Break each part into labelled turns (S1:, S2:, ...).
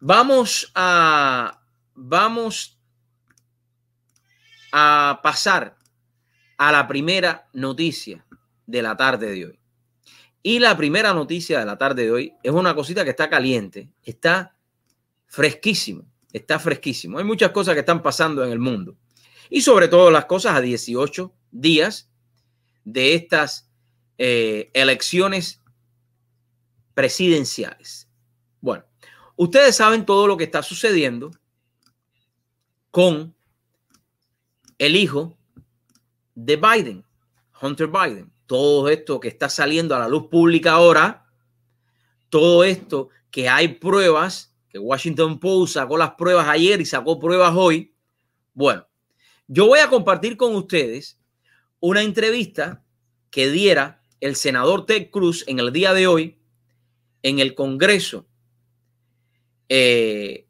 S1: Vamos a, vamos a pasar a la primera noticia de la tarde de hoy. Y la primera noticia de la tarde de hoy es una cosita que está caliente, está fresquísimo, está fresquísimo. Hay muchas cosas que están pasando en el mundo y sobre todo las cosas a 18 días de estas eh, elecciones presidenciales. Bueno, ustedes saben todo lo que está sucediendo con el hijo de Biden, Hunter Biden. Todo esto que está saliendo a la luz pública ahora, todo esto que hay pruebas, que Washington Post sacó las pruebas ayer y sacó pruebas hoy. Bueno, yo voy a compartir con ustedes una entrevista que diera el senador Ted Cruz en el día de hoy en el Congreso eh,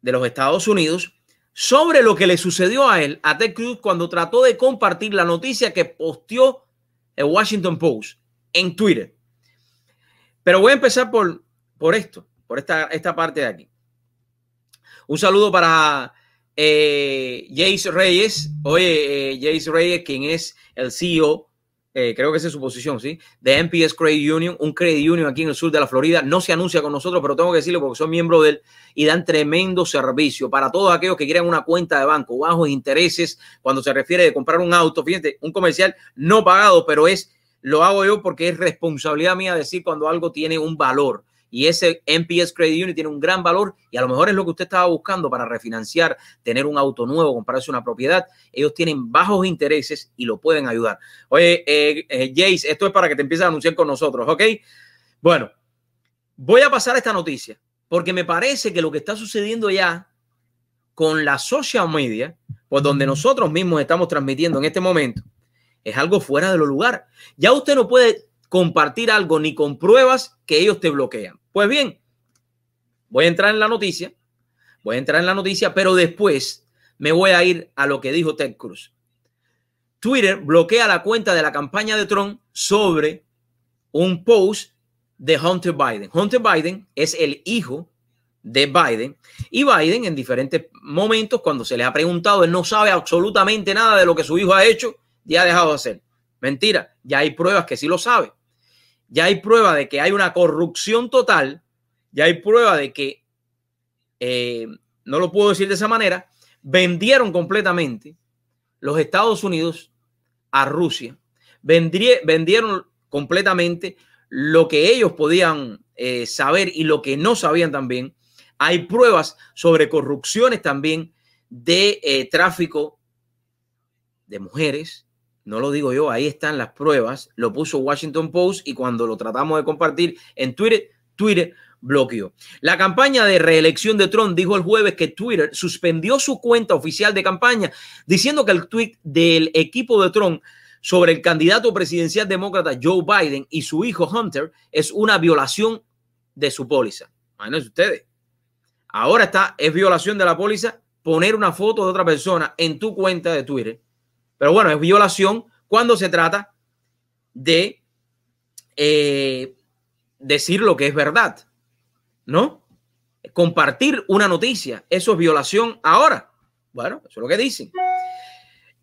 S1: de los Estados Unidos sobre lo que le sucedió a él, a Ted Cruz, cuando trató de compartir la noticia que posteó el Washington Post en Twitter. Pero voy a empezar por, por esto, por esta, esta parte de aquí. Un saludo para eh, Jace Reyes, oye, eh, Jace Reyes, quien es el CEO, eh, creo que esa es su posición, ¿sí? De MPS Credit Union, un credit union aquí en el sur de la Florida. No se anuncia con nosotros, pero tengo que decirlo porque soy miembro de él y dan tremendo servicio para todos aquellos que quieran una cuenta de banco, bajos intereses, cuando se refiere de comprar un auto. Fíjate, un comercial no pagado, pero es, lo hago yo porque es responsabilidad mía decir cuando algo tiene un valor y ese NPS Credit Union tiene un gran valor y a lo mejor es lo que usted estaba buscando para refinanciar, tener un auto nuevo, comprarse una propiedad. Ellos tienen bajos intereses y lo pueden ayudar. Oye, eh, eh, Jace, esto es para que te empieces a anunciar con nosotros, ¿ok? Bueno, voy a pasar esta noticia porque me parece que lo que está sucediendo ya con la social media, pues donde nosotros mismos estamos transmitiendo en este momento, es algo fuera de lo lugar. Ya usted no puede compartir algo ni con pruebas que ellos te bloquean. Pues bien, voy a entrar en la noticia, voy a entrar en la noticia, pero después me voy a ir a lo que dijo Ted Cruz. Twitter bloquea la cuenta de la campaña de Trump sobre un post de Hunter Biden. Hunter Biden es el hijo de Biden y Biden en diferentes momentos cuando se le ha preguntado, él no sabe absolutamente nada de lo que su hijo ha hecho y ha dejado de hacer. Mentira, ya hay pruebas que sí lo sabe ya hay prueba de que hay una corrupción total, ya hay prueba de que, eh, no lo puedo decir de esa manera, vendieron completamente los Estados Unidos a Rusia, vendieron completamente lo que ellos podían eh, saber y lo que no sabían también. Hay pruebas sobre corrupciones también de eh, tráfico de mujeres, no lo digo yo, ahí están las pruebas, lo puso Washington Post y cuando lo tratamos de compartir en Twitter, Twitter bloqueó. La campaña de reelección de Trump dijo el jueves que Twitter suspendió su cuenta oficial de campaña, diciendo que el tweet del equipo de Trump sobre el candidato presidencial demócrata Joe Biden y su hijo Hunter es una violación de su póliza. Imagínense ustedes. Ahora está, es violación de la póliza poner una foto de otra persona en tu cuenta de Twitter pero bueno, es violación cuando se trata de eh, decir lo que es verdad, ¿no? Compartir una noticia, eso es violación ahora. Bueno, eso es lo que dicen.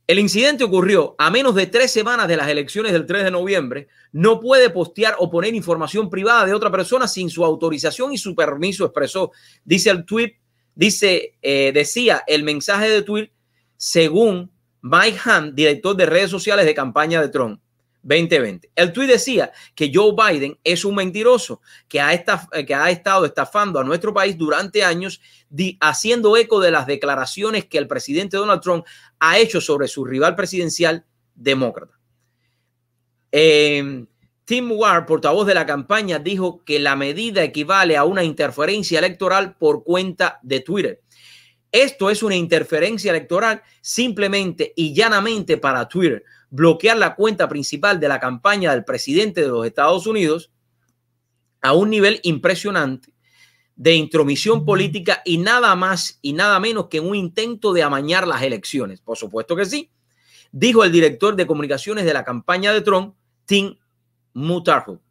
S1: El incidente ocurrió a menos de tres semanas de las elecciones del 3 de noviembre. No puede postear o poner información privada de otra persona sin su autorización y su permiso expresó. Dice el tweet, dice, eh, decía el mensaje de tweet según Mike Hunt, director de redes sociales de campaña de Trump 2020. El tuit decía que Joe Biden es un mentiroso que ha, ha estado estafando a nuestro país durante años, haciendo eco de las declaraciones que el presidente Donald Trump ha hecho sobre su rival presidencial demócrata. Em, Tim Ward, portavoz de la campaña, dijo que la medida equivale a una interferencia electoral por cuenta de Twitter. Esto es una interferencia electoral simplemente y llanamente para Twitter bloquear la cuenta principal de la campaña del presidente de los Estados Unidos a un nivel impresionante de intromisión política y nada más y nada menos que un intento de amañar las elecciones. Por supuesto que sí, dijo el director de comunicaciones de la campaña de Trump, Tim Mutarho.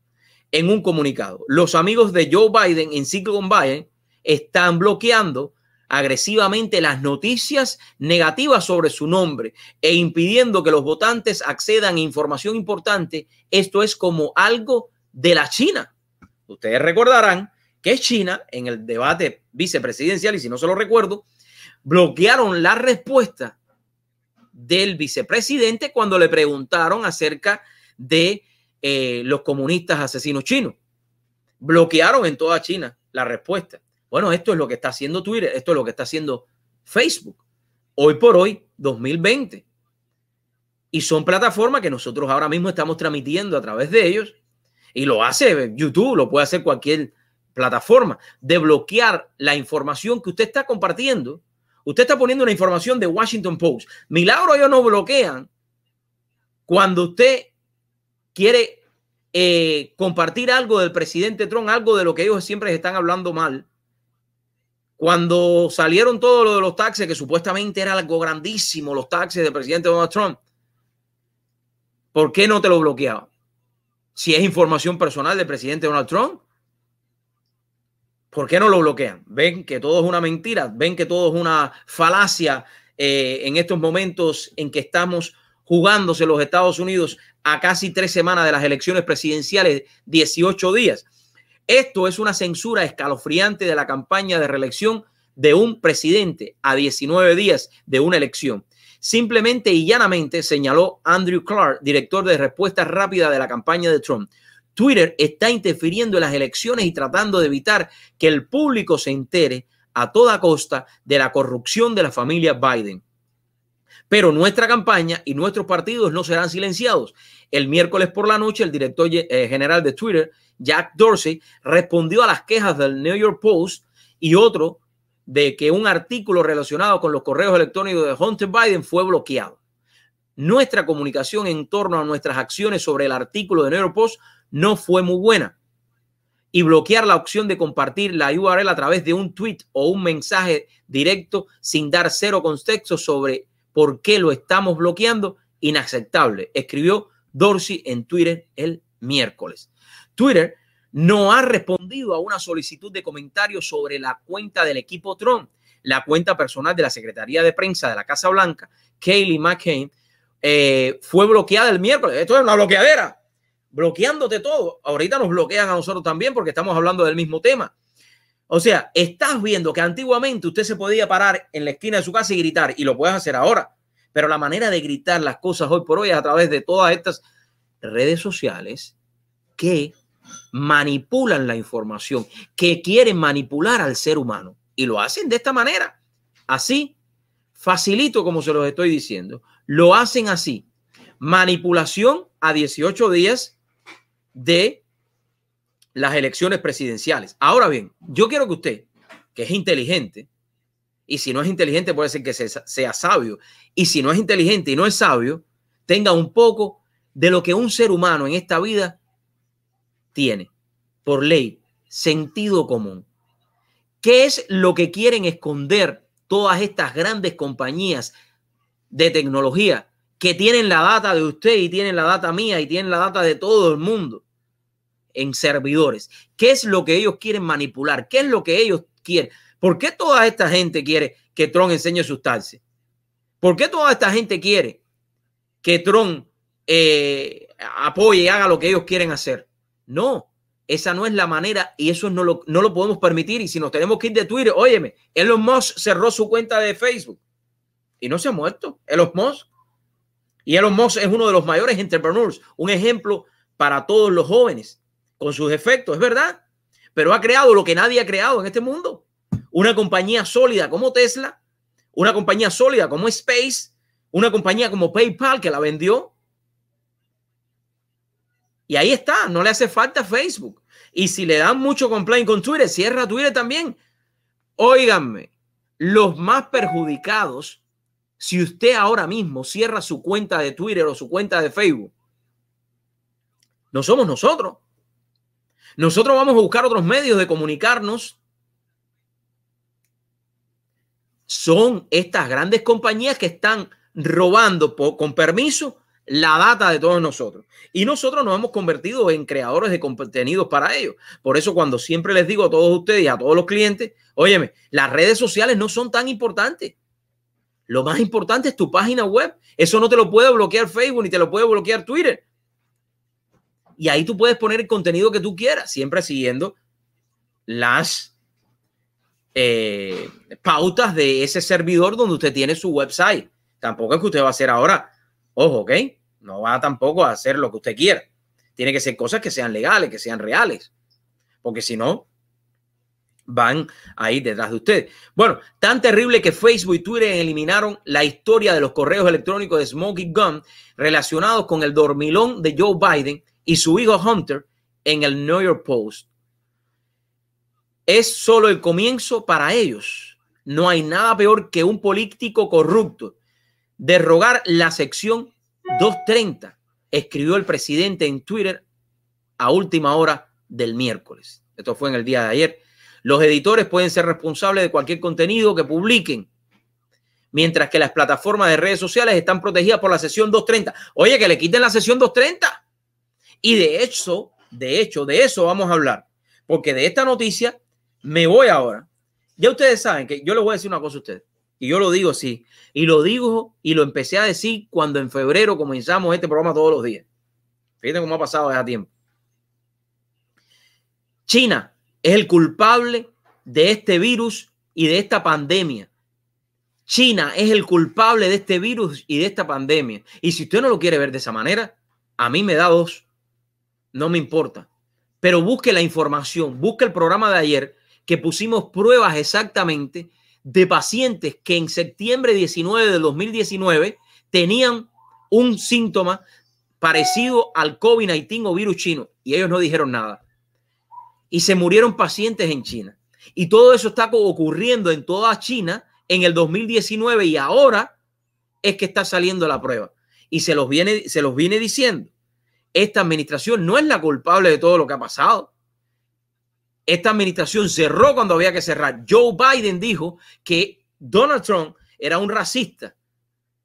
S1: en un comunicado. Los amigos de Joe Biden en Silicon Valley están bloqueando agresivamente las noticias negativas sobre su nombre e impidiendo que los votantes accedan a información importante. Esto es como algo de la China. Ustedes recordarán que China, en el debate vicepresidencial, y si no se lo recuerdo, bloquearon la respuesta del vicepresidente cuando le preguntaron acerca de eh, los comunistas asesinos chinos. Bloquearon en toda China la respuesta. Bueno, esto es lo que está haciendo Twitter, esto es lo que está haciendo Facebook. Hoy por hoy, 2020. Y son plataformas que nosotros ahora mismo estamos transmitiendo a través de ellos. Y lo hace YouTube, lo puede hacer cualquier plataforma, de bloquear la información que usted está compartiendo. Usted está poniendo una información de Washington Post. Milagro ellos no bloquean cuando usted quiere eh, compartir algo del presidente Trump, algo de lo que ellos siempre están hablando mal cuando salieron todo lo de los taxes, que supuestamente era algo grandísimo, los taxes del presidente Donald Trump, ¿por qué no te lo bloqueaba? Si es información personal del presidente Donald Trump, ¿por qué no lo bloquean? Ven que todo es una mentira, ven que todo es una falacia eh, en estos momentos en que estamos jugándose los Estados Unidos a casi tres semanas de las elecciones presidenciales, 18 días. Esto es una censura escalofriante de la campaña de reelección de un presidente a 19 días de una elección. Simplemente y llanamente señaló Andrew Clark, director de respuesta rápida de la campaña de Trump. Twitter está interfiriendo en las elecciones y tratando de evitar que el público se entere a toda costa de la corrupción de la familia Biden. Pero nuestra campaña y nuestros partidos no serán silenciados. El miércoles por la noche, el director eh, general de Twitter, Jack Dorsey, respondió a las quejas del New York Post y otro de que un artículo relacionado con los correos electrónicos de Hunter Biden fue bloqueado. Nuestra comunicación en torno a nuestras acciones sobre el artículo de New York Post no fue muy buena. Y bloquear la opción de compartir la URL a través de un tweet o un mensaje directo sin dar cero contexto sobre por qué lo estamos bloqueando, inaceptable, escribió Dorsey en Twitter el miércoles. Twitter no ha respondido a una solicitud de comentarios sobre la cuenta del equipo Trump, la cuenta personal de la Secretaría de Prensa de la Casa Blanca, Kayleigh McCain, eh, fue bloqueada el miércoles. Esto es una bloqueadera, bloqueándote todo. Ahorita nos bloquean a nosotros también porque estamos hablando del mismo tema. O sea, estás viendo que antiguamente usted se podía parar en la esquina de su casa y gritar, y lo puedes hacer ahora, pero la manera de gritar las cosas hoy por hoy es a través de todas estas redes sociales que manipulan la información, que quieren manipular al ser humano. Y lo hacen de esta manera. Así, facilito como se los estoy diciendo. Lo hacen así. Manipulación a 18 días de las elecciones presidenciales. Ahora bien, yo quiero que usted, que es inteligente, y si no es inteligente puede ser que sea, sabio, y si no es inteligente y no es sabio, tenga un poco de lo que un ser humano en esta vida tiene por ley sentido común. ¿Qué es lo que quieren esconder todas estas grandes compañías de tecnología que tienen la data de usted y tienen la data mía y tienen la data de todo el mundo en servidores? ¿Qué es lo que ellos quieren manipular? ¿Qué es lo que ellos quieren? ¿Por qué toda esta gente quiere que Tron enseñe sus taxes? ¿Por qué toda esta gente quiere que Tron eh, apoye y haga lo que ellos quieren hacer? No, esa no es la manera y eso no lo, no lo podemos permitir. Y si nos tenemos que ir de Twitter, óyeme, Elon Musk cerró su cuenta de Facebook y no se ha muerto. Elon Musk. Y Elon Musk es uno de los mayores entrepreneurs, un ejemplo para todos los jóvenes con sus efectos, es verdad. Pero ha creado lo que nadie ha creado en este mundo. Una compañía sólida como Tesla, una compañía sólida como Space, una compañía como PayPal que la vendió, y ahí está, no le hace falta Facebook. Y si le dan mucho complaint con Twitter, cierra Twitter también. Óiganme, los más perjudicados, si usted ahora mismo cierra su cuenta de Twitter o su cuenta de Facebook, no somos nosotros. Nosotros vamos a buscar otros medios de comunicarnos. Son estas grandes compañías que están robando con permiso la data de todos nosotros. Y nosotros nos hemos convertido en creadores de contenidos para ellos. Por eso cuando siempre les digo a todos ustedes y a todos los clientes, óyeme, las redes sociales no son tan importantes. Lo más importante es tu página web. Eso no te lo puede bloquear Facebook ni te lo puede bloquear Twitter. Y ahí tú puedes poner el contenido que tú quieras, siempre siguiendo las eh, pautas de ese servidor donde usted tiene su website. Tampoco es que usted va a hacer ahora, ojo, ¿ok? No va tampoco a hacer lo que usted quiera. Tiene que ser cosas que sean legales, que sean reales. Porque si no, van ahí detrás de usted. Bueno, tan terrible que Facebook y Twitter eliminaron la historia de los correos electrónicos de Smoking Gun relacionados con el dormilón de Joe Biden y su hijo Hunter en el New York Post. Es solo el comienzo para ellos. No hay nada peor que un político corrupto. Derrogar la sección 230, escribió el presidente en Twitter a última hora del miércoles. Esto fue en el día de ayer. Los editores pueden ser responsables de cualquier contenido que publiquen, mientras que las plataformas de redes sociales están protegidas por la sesión 230. Oye, que le quiten la sesión 230. Y de hecho, de hecho, de eso vamos a hablar, porque de esta noticia me voy ahora. Ya ustedes saben que yo les voy a decir una cosa a ustedes, y yo lo digo así, y lo digo y lo empecé a decir cuando en febrero comenzamos este programa todos los días. Fíjense cómo ha pasado ya tiempo. China es el culpable de este virus y de esta pandemia. China es el culpable de este virus y de esta pandemia. Y si usted no lo quiere ver de esa manera, a mí me da dos no me importa. Pero busque la información, busque el programa de ayer que pusimos pruebas exactamente de pacientes que en septiembre 19 de 2019 tenían un síntoma parecido al COVID-19 o virus chino y ellos no dijeron nada. Y se murieron pacientes en China. Y todo eso está ocurriendo en toda China en el 2019 y ahora es que está saliendo la prueba. Y se los viene, se los viene diciendo esta administración no es la culpable de todo lo que ha pasado. Esta administración cerró cuando había que cerrar. Joe Biden dijo que Donald Trump era un racista.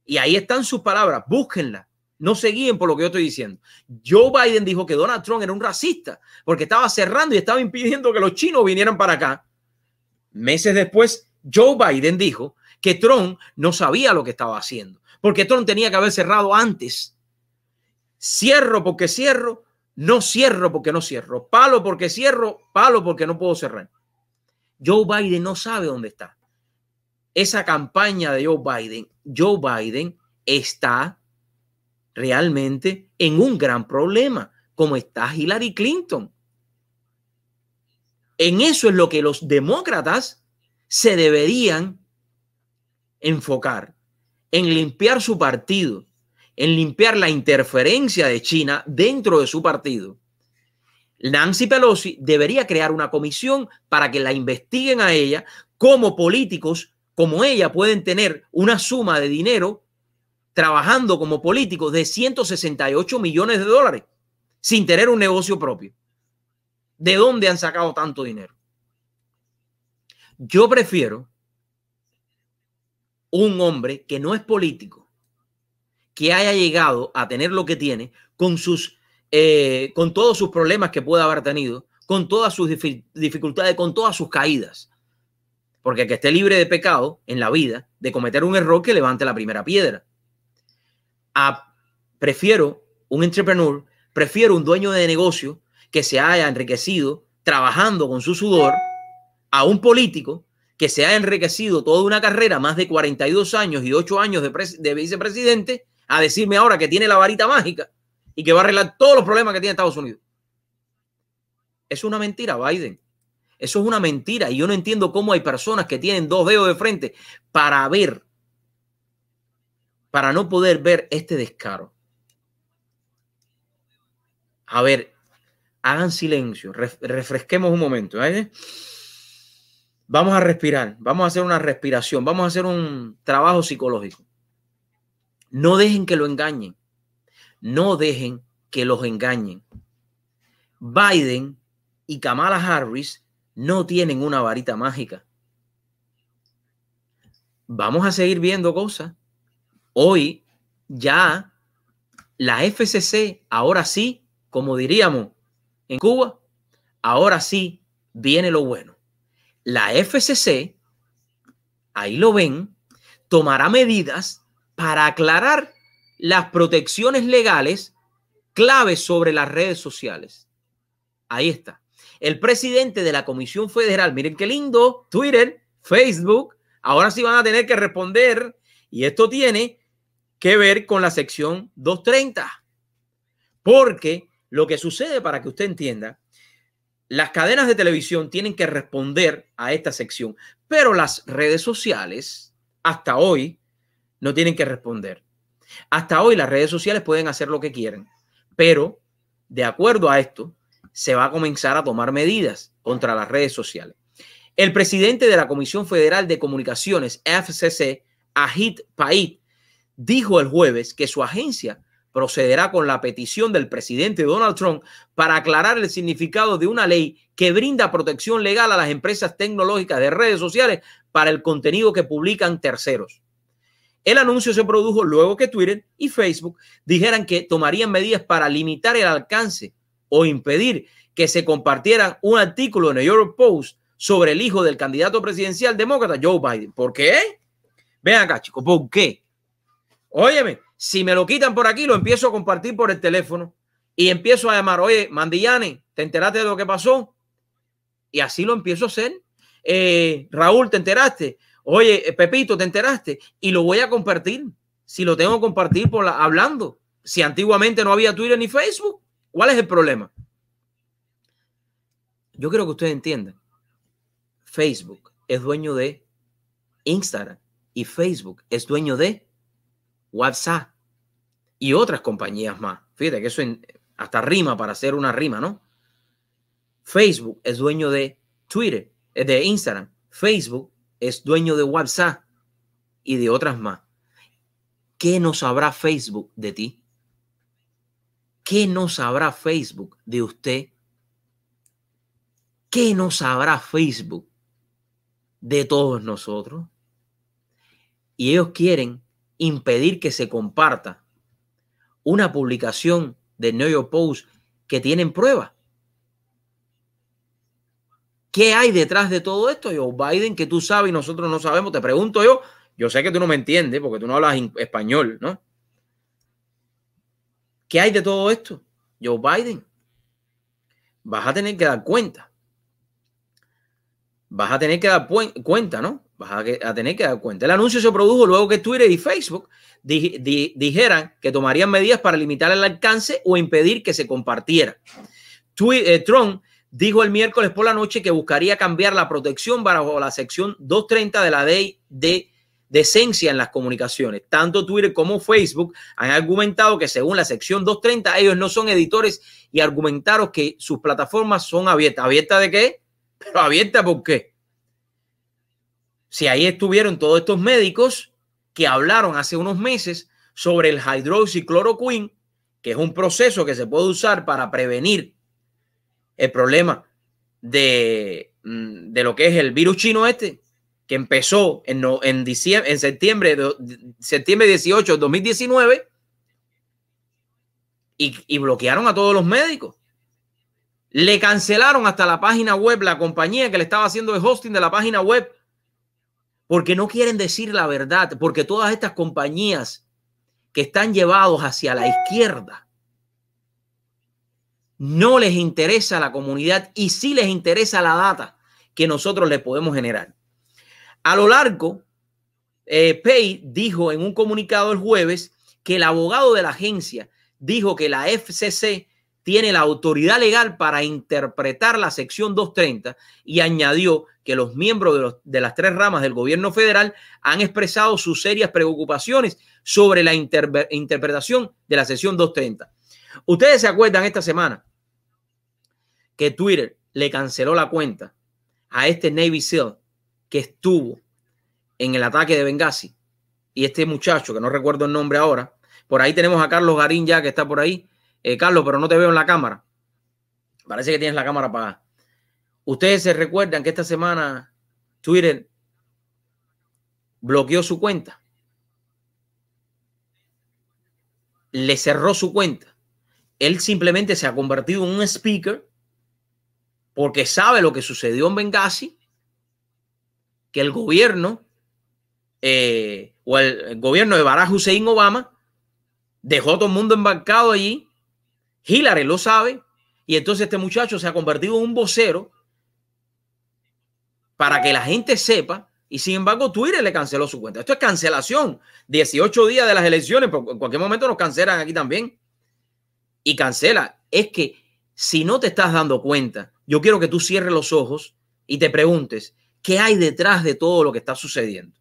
S1: Y ahí están sus palabras, búsquenlas. No se guíen por lo que yo estoy diciendo. Joe Biden dijo que Donald Trump era un racista porque estaba cerrando y estaba impidiendo que los chinos vinieran para acá. Meses después, Joe Biden dijo que Trump no sabía lo que estaba haciendo porque Trump tenía que haber cerrado antes Cierro porque cierro, no cierro porque no cierro. Palo porque cierro, palo porque no puedo cerrar. Joe Biden no sabe dónde está. Esa campaña de Joe Biden, Joe Biden está realmente en un gran problema, como está Hillary Clinton. En eso es lo que los demócratas se deberían enfocar, en limpiar su partido, en limpiar la interferencia de China dentro de su partido. Nancy Pelosi debería crear una comisión para que la investiguen a ella como políticos, como ella pueden tener una suma de dinero trabajando como políticos de 168 millones de dólares sin tener un negocio propio. ¿De dónde han sacado tanto dinero? Yo prefiero un hombre que no es político, que haya llegado a tener lo que tiene con sus eh, con todos sus problemas que pueda haber tenido, con todas sus dificultades, con todas sus caídas. Porque que esté libre de pecado en la vida, de cometer un error que levante la primera piedra. prefiero un entrepreneur, prefiero un dueño de negocio que se haya enriquecido trabajando con su sudor a un político que se haya enriquecido toda una carrera, más de 42 años y 8 años de, de vicepresidente, a decirme ahora que tiene la varita mágica y que va a arreglar todos los problemas que tiene Estados Unidos. Es una mentira, Biden. Eso es una mentira. Y yo no entiendo cómo hay personas que tienen dos dedos de frente para ver, para no poder ver este descaro. A ver, hagan silencio, refresquemos un momento. ¿eh? Vamos a respirar, vamos a hacer una respiración, vamos a hacer un trabajo psicológico. No dejen que lo engañen. No dejen que los engañen. Biden y Kamala Harris no tienen una varita mágica. Vamos a seguir viendo cosas. Hoy ya la FCC ahora sí, como diríamos en Cuba, ahora sí viene lo bueno. La FCC, ahí lo ven, tomará medidas para aclarar las protecciones legales claves sobre las redes sociales. Ahí está. El presidente de la Comisión Federal, miren qué lindo, Twitter, Facebook, ahora sí van a tener que responder y esto tiene que ver con la sección 230. Porque lo que sucede, para que usted entienda, las cadenas de televisión tienen que responder a esta sección, pero las redes sociales hasta hoy no tienen que responder. Hasta hoy las redes sociales pueden hacer lo que quieren, pero de acuerdo a esto, se va a comenzar a tomar medidas contra las redes sociales. El presidente de la Comisión Federal de Comunicaciones, FCC, Ajit Pait, dijo el jueves que su agencia procederá con la petición del presidente Donald Trump para aclarar el significado de una ley que brinda protección legal a las empresas tecnológicas de redes sociales para el contenido que publican terceros. El anuncio se produjo luego que Twitter y Facebook dijeran que tomarían medidas para limitar el alcance o impedir que se compartiera un artículo en el York Post sobre el hijo del candidato presidencial demócrata Joe Biden. ¿Por qué? Vean acá, chicos, ¿por qué? Óyeme, si me lo quitan por aquí, lo empiezo a compartir por el teléfono y empiezo a llamar, oye, Mandillane, ¿te enteraste de lo que pasó? Y así lo empiezo a hacer. Eh, Raúl, ¿te enteraste? Oye, eh, Pepito, ¿te enteraste? Y lo voy a compartir. Si lo tengo que compartir por la, hablando. Si antiguamente no había Twitter ni Facebook, ¿cuál es el problema? Yo quiero que ustedes entiendan. Facebook es dueño de Instagram y Facebook es dueño de WhatsApp y otras compañías más. Fíjate que eso hasta rima para hacer una rima, ¿no? Facebook es dueño de Twitter, eh, de Instagram. Facebook es dueño de WhatsApp y de otras más. ¿Qué no sabrá Facebook de ti? ¿Qué no sabrá Facebook de usted? ¿Qué no sabrá Facebook de todos nosotros? Y ellos quieren impedir que se comparta una publicación de New York Post que tienen pruebas. ¿Qué hay detrás de todo esto, Joe Biden, que tú sabes y nosotros no sabemos? Te pregunto yo, yo sé que tú no me entiendes porque tú no hablas español, ¿no? ¿Qué hay de todo esto, Joe Biden? Vas a tener que dar cuenta. Vas a tener que dar cuenta, ¿no? Vas a, tener que dar cuenta. El anuncio se produjo luego que Twitter y Facebook dijeran que tomarían medidas para limitar el alcance o impedir que se compartiera. Eh, Trump dijo el miércoles por la noche que buscaría cambiar la protección bajo la sección 230 de la ley de decencia en las comunicaciones. Tanto Twitter como Facebook han argumentado que según la sección 230 ellos no son editores y argumentaron que sus plataformas son abiertas. ¿Abiertas de qué? Pero abiertas por qué? Si ahí estuvieron todos estos médicos que hablaron hace unos meses sobre el hidroxicloroquine, que es un proceso que se puede usar para prevenir el problema de, mm, de lo que es el virus chino este, que empezó en, en, diciembre, en septiembre, septiembre 18 de 2019 y, y bloquearon a todos los médicos. Le cancelaron hasta la página web, la compañía que le estaba haciendo el hosting de la página web, porque no quieren decir la verdad, porque todas estas compañías que están llevados hacia la izquierda, no les interesa la comunidad y sí les interesa la data que nosotros le podemos generar. A lo largo, eh, Pay dijo en un comunicado el jueves que el abogado de la agencia dijo que la FCC tiene la autoridad legal para interpretar la sección 230 y añadió que los miembros de, las tres ramas del gobierno federal han expresado sus serias preocupaciones sobre la interpretación de la sección 230. Ustedes se acuerdan esta semana que Twitter le canceló la cuenta a este Navy SEAL que estuvo en el ataque de Benghazi y este muchacho, que no recuerdo el nombre ahora, por ahí tenemos a Carlos Garín ya que está por ahí. Eh, Carlos, pero no te veo en la cámara. Parece que tienes la cámara apagada. Ustedes se recuerdan que esta semana Twitter bloqueó su cuenta. le cerró su cuenta. Él simplemente se ha convertido en un speaker porque sabe lo que sucedió en Benghazi, que el gobierno eh, o el, gobierno de Barack Hussein Obama dejó todo el mundo embarcado allí. Hillary lo sabe y entonces este muchacho se ha convertido en un vocero para que la gente sepa y sin embargo Twitter le canceló su cuenta. Esto es cancelación. 18 días de las elecciones, pero en cualquier momento nos cancelan aquí también. Y cancela. Es que si no te estás dando cuenta, yo quiero que tú cierres los ojos y te preguntes, ¿qué hay detrás de todo lo que está sucediendo?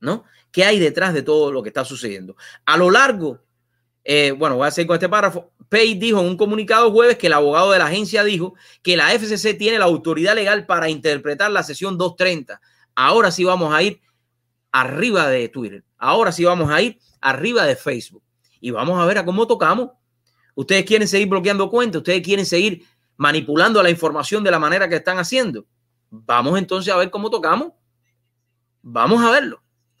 S1: ¿No? ¿Qué hay detrás de todo lo que está sucediendo? A lo largo, eh, bueno, voy a seguir con este párrafo. Pay dijo en un comunicado jueves que el abogado de la agencia dijo que la FCC tiene la autoridad legal para interpretar la sesión 230 Ahora sí vamos a ir arriba de Twitter. Ahora sí vamos a ir arriba de Facebook. Y vamos a ver a cómo tocamos. Ustedes quieren seguir bloqueando cuentas. Ustedes quieren seguir manipulando la información de la manera que están haciendo. Vamos entonces a ver cómo tocamos. Vamos a verlo.